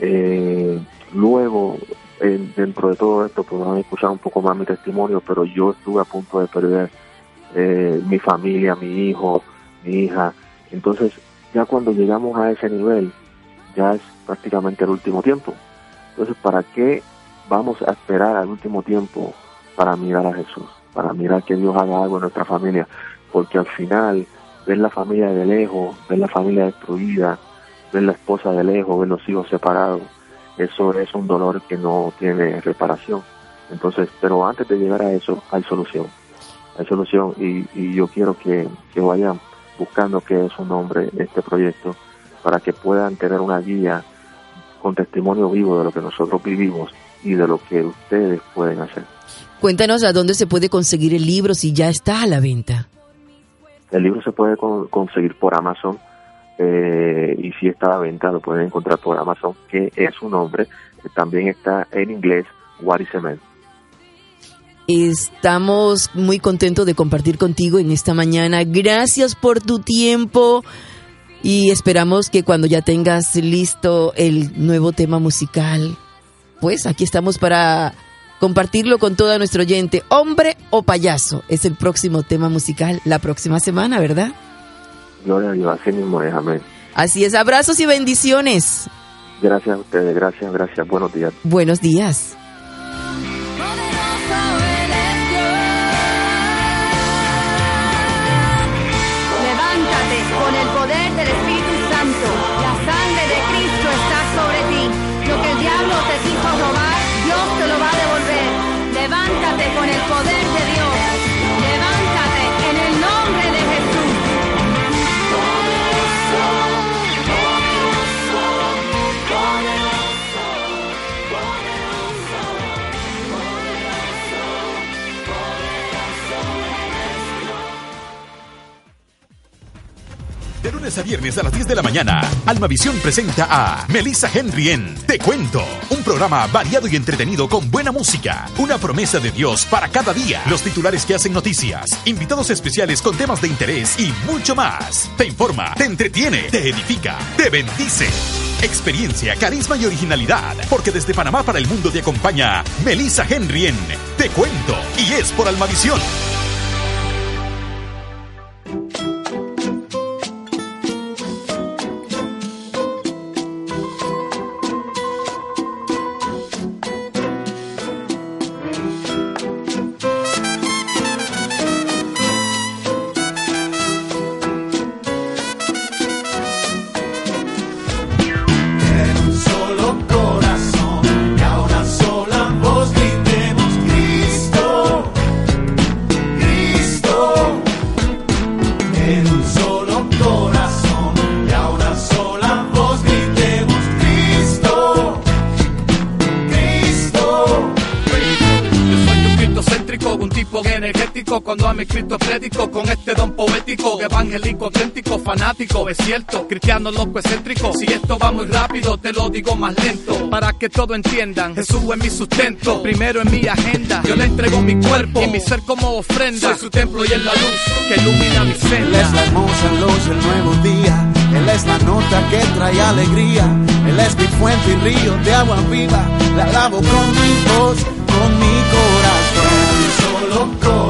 S17: Eh, luego, en- dentro de todo esto, podrán escuchar un poco más mi testimonio, pero yo estuve a punto de perder eh, mi familia, mi hijo, mi hija. Entonces, ya cuando llegamos a ese nivel, ya es prácticamente el último tiempo. Entonces, ¿para qué vamos a esperar al último tiempo para mirar a Jesús? Para mirar que Dios haga algo en nuestra familia. Porque al final, ver la familia de lejos, ver la familia destruida, ver la esposa de lejos, ver los hijos separados, eso es un dolor que no tiene reparación. Entonces, pero antes de llegar a eso, hay solución. Hay solución y, y yo quiero que, que vayan buscando qué es su nombre este proyecto para que puedan tener una guía con testimonio vivo de lo que nosotros vivimos y de lo que ustedes pueden hacer.
S2: Cuéntanos a dónde se puede conseguir el libro si ya está a la venta.
S17: El libro se puede con- conseguir por Amazon eh, y si está a la venta lo pueden encontrar por Amazon, que es su nombre. También está en inglés, What is a Man.
S2: Estamos muy contentos de compartir contigo en esta mañana. Gracias por tu tiempo y esperamos que cuando ya tengas listo el nuevo tema musical, pues aquí estamos para compartirlo con toda nuestro oyente. Hombre o payaso es el próximo tema musical la próxima semana, ¿verdad?
S17: Gloria a Dios, así mismo es, amén.
S2: Así es, abrazos y bendiciones.
S17: Gracias a ustedes, gracias, gracias. Buenos días.
S2: Buenos días.
S18: De
S9: lunes a viernes a las 10 de la mañana, Almavisión presenta a Melissa Henry en Te Cuento, un programa variado y entretenido con buena música, una promesa de Dios para cada día, los titulares que hacen noticias, invitados especiales con temas de interés y mucho más. Te informa, te entretiene, te edifica, te bendice. Experiencia, carisma y originalidad, porque desde Panamá para el mundo te acompaña Melissa Henry en Te Cuento y es por Almavisión.
S19: Prédico, con este don poético, evangélico, auténtico, fanático. Es cierto, cristiano loco, excéntrico. Si esto va muy rápido, te lo digo más lento. Para que todo entiendan, Jesús es mi sustento. Primero en mi agenda, yo le entrego mi cuerpo y mi ser como ofrenda. Soy su templo y es la luz que ilumina mi
S20: Él
S19: senda.
S20: es la hermosa luz del nuevo día. Él es la nota que trae alegría. Él es mi fuente y río de agua viva. La alabo con mi voz, con mi corazón.
S16: Solo corazón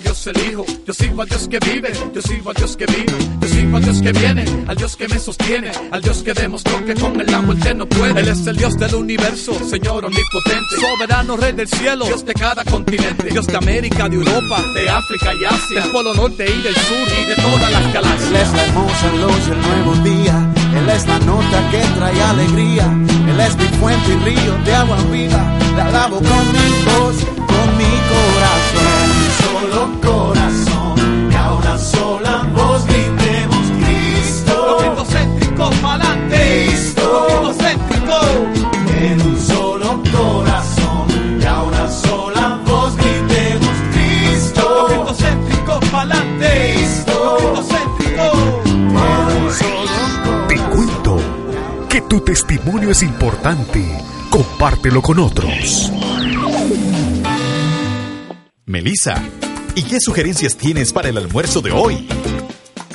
S16: a
S19: Dios el Hijo, yo sirvo a Dios que vive, yo sirvo a Dios que vino, yo sirvo a Dios que viene, al Dios que me sostiene, al Dios que demostró que con el él no puede. Él es el Dios del universo, Señor omnipotente, soberano Rey del cielo, Dios de cada continente, Dios de América, de Europa, de África y Asia, del Polo Norte y del Sur y de todas las
S20: Él es
S19: galaxias.
S20: la hermosa luz del nuevo día. Él es la nota que trae alegría. Él es mi fuente y río de agua viva. La alabo con mi voz, con mi corazón.
S16: En un solo corazón, que a una sola voz gritemos Cristo.
S19: Cristo pa'lante.
S16: Cristo.
S19: Cristo
S20: En un solo corazón, que una sola voz gritemos Cristo.
S19: Cristo pa'lante.
S20: Cristo.
S19: Cristo
S20: En un
S1: solo corazón. Te cuento que tu testimonio es importante. Compártelo con otros.
S21: Melissa, ¿y qué sugerencias tienes para el almuerzo de hoy?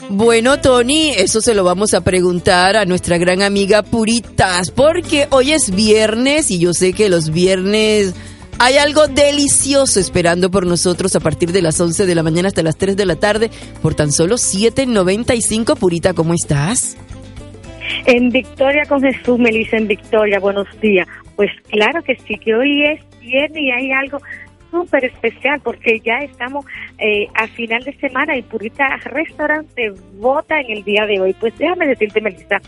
S2: Bueno, Tony, eso se lo vamos a preguntar a nuestra gran amiga Puritas, porque hoy es viernes y yo sé que los viernes hay algo delicioso esperando por nosotros a partir de las 11 de la mañana hasta las 3 de la tarde por tan solo 7.95. Purita, ¿cómo estás?
S22: En Victoria con Jesús, Melissa, en Victoria, buenos días. Pues claro que sí, que hoy es viernes y hay algo súper especial porque ya estamos eh, a final de semana y Purita Restaurante vota en el día de hoy. Pues déjame decirte, Melissa,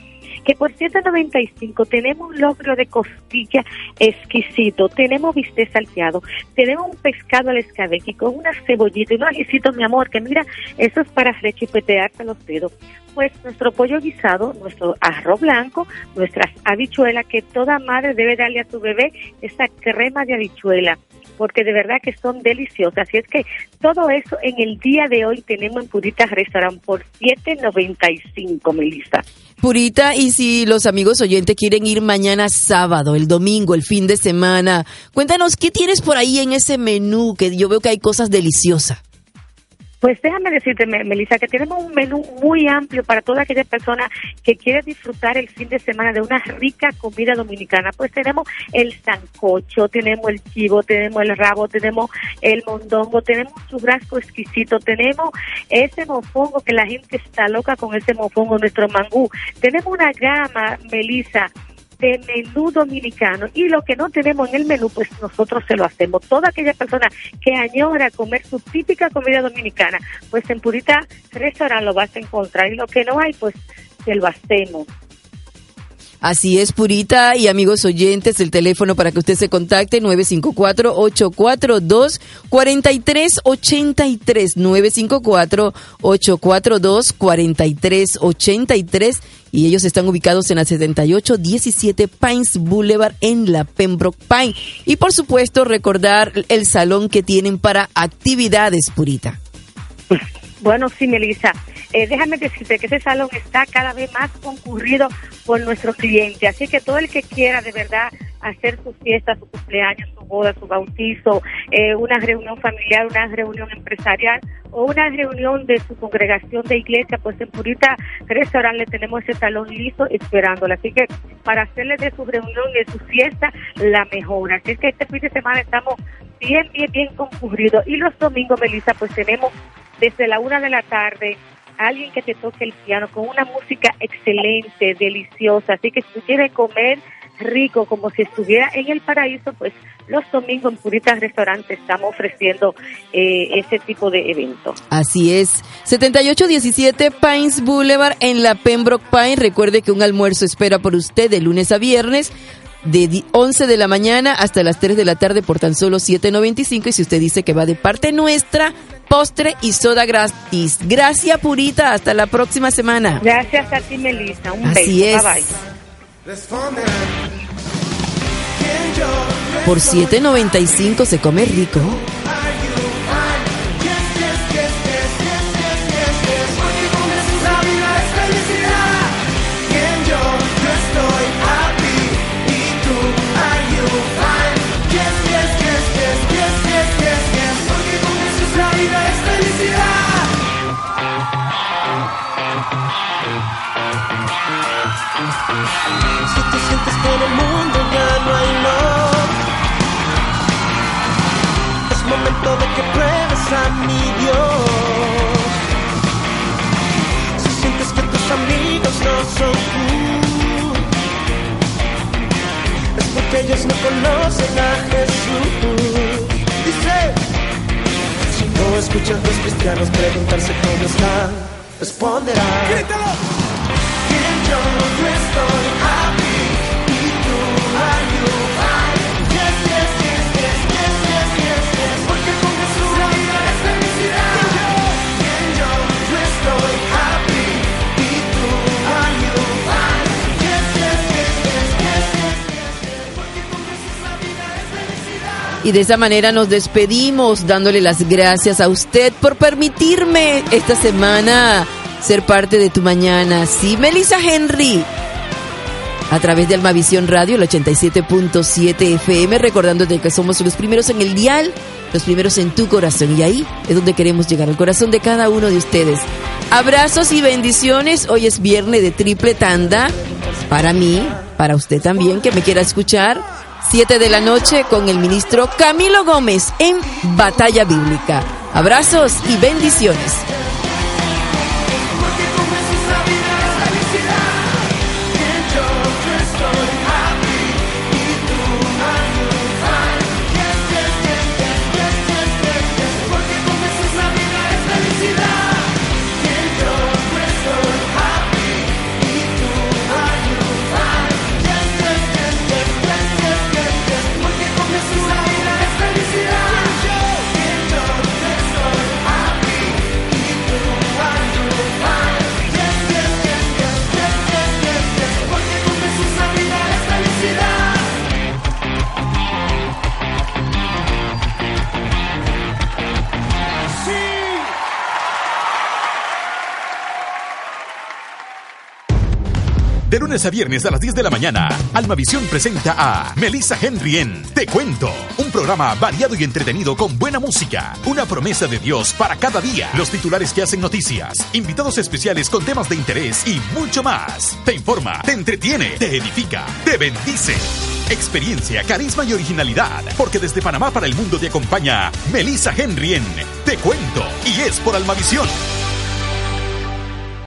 S22: que por 195 tenemos un logro de costilla exquisito, tenemos bistec salteado, tenemos un pescado al escabeche con una cebollita y unos ajicitos, mi amor, que mira, eso es para rechipetearte los dedos. Pues nuestro pollo guisado, nuestro arroz blanco, nuestras habichuelas, que toda madre debe darle a su bebé esa crema de habichuela porque de verdad que son deliciosas. Así es que todo eso en el día de hoy tenemos en Puritas Restaurant por 7.95, Melissa.
S2: Purita, y si los amigos oyentes quieren ir mañana sábado, el domingo, el fin de semana, cuéntanos qué tienes por ahí en ese menú, que yo veo que hay cosas deliciosas.
S22: Pues déjame decirte, Me- Melissa, que tenemos un menú muy amplio para toda aquella persona que quiere disfrutar el fin de semana de una rica comida dominicana. Pues tenemos el sancocho, tenemos el chivo, tenemos el rabo, tenemos el mondongo, tenemos un churrasco exquisito, tenemos ese mofongo que la gente está loca con ese mofongo, nuestro mangú. Tenemos una gama, Melissa, de menú dominicano y lo que no tenemos en el menú pues nosotros se lo hacemos. Toda aquella persona que añora comer su típica comida dominicana pues en Purita Restaurant lo vas a encontrar y lo que no hay pues se lo hacemos
S2: Así es, Purita y amigos oyentes, el teléfono para que usted se contacte 954-842-4383, 954-842-4383 y ellos están ubicados en la 7817 Pines Boulevard en la Pembroke Pine. Y por supuesto recordar el salón que tienen para actividades, Purita.
S22: Bueno, sí, Melissa. Eh, déjame decirte que ese salón está cada vez más concurrido por nuestros clientes. Así que todo el que quiera de verdad hacer su fiesta, su cumpleaños, su boda, su bautizo, eh, una reunión familiar, una reunión empresarial o una reunión de su congregación de iglesia, pues en Purita Restaurant le tenemos ese salón listo esperándole. Así que para hacerle de su reunión y de su fiesta la mejor. Así que este fin de semana estamos bien, bien, bien concurridos. Y los domingos, Melissa, pues tenemos desde la una de la tarde alguien que te toque el piano con una música excelente, deliciosa. Así que si tú quieres comer rico, como si estuviera en el paraíso, pues los domingos en Puritas Restaurante estamos ofreciendo eh, ese tipo de eventos.
S2: Así es. 7817 Pines Boulevard en la Pembroke Pine. Recuerde que un almuerzo espera por usted de lunes a viernes de di- 11 de la mañana hasta las 3 de la tarde por tan solo 7.95 y si usted dice que va de parte nuestra, postre y soda gratis. Gracias Purita, hasta la próxima semana.
S22: Gracias a ti, Melissa. Un
S2: Así
S22: beso.
S2: es.
S22: Bye bye.
S2: Por 7.95 se come rico.
S23: Amigos no son tú, es porque ellos no conocen a Jesús. Dice, si no escuchas a los cristianos preguntarse cómo están, responderán. ¡Grítalo!
S16: yo estoy Y
S2: de esa manera nos despedimos dándole las gracias a usted por permitirme esta semana ser parte de tu mañana. Sí, Melissa Henry. a través de Almavisión Radio, el 87.7 FM, recordándote que somos los primeros en el dial, los primeros en tu corazón. Y ahí es donde queremos llegar, al corazón de cada uno de ustedes. Abrazos y bendiciones. Hoy es viernes de triple tanda. Para mí, para usted también, que me quiera escuchar. 7 de la noche con el ministro Camilo Gómez en Batalla Bíblica. Abrazos y bendiciones.
S9: Lunes a viernes a las 10 de la mañana, Almavisión presenta a Melissa Henry en Te Cuento, un programa variado y entretenido con buena música, una promesa de Dios para cada día, los titulares que hacen noticias, invitados especiales con temas de interés y mucho más. Te informa, te entretiene, te edifica, te bendice. Experiencia, carisma y originalidad, porque desde Panamá para el mundo te acompaña Melissa Henry en Te Cuento y es por Almavisión.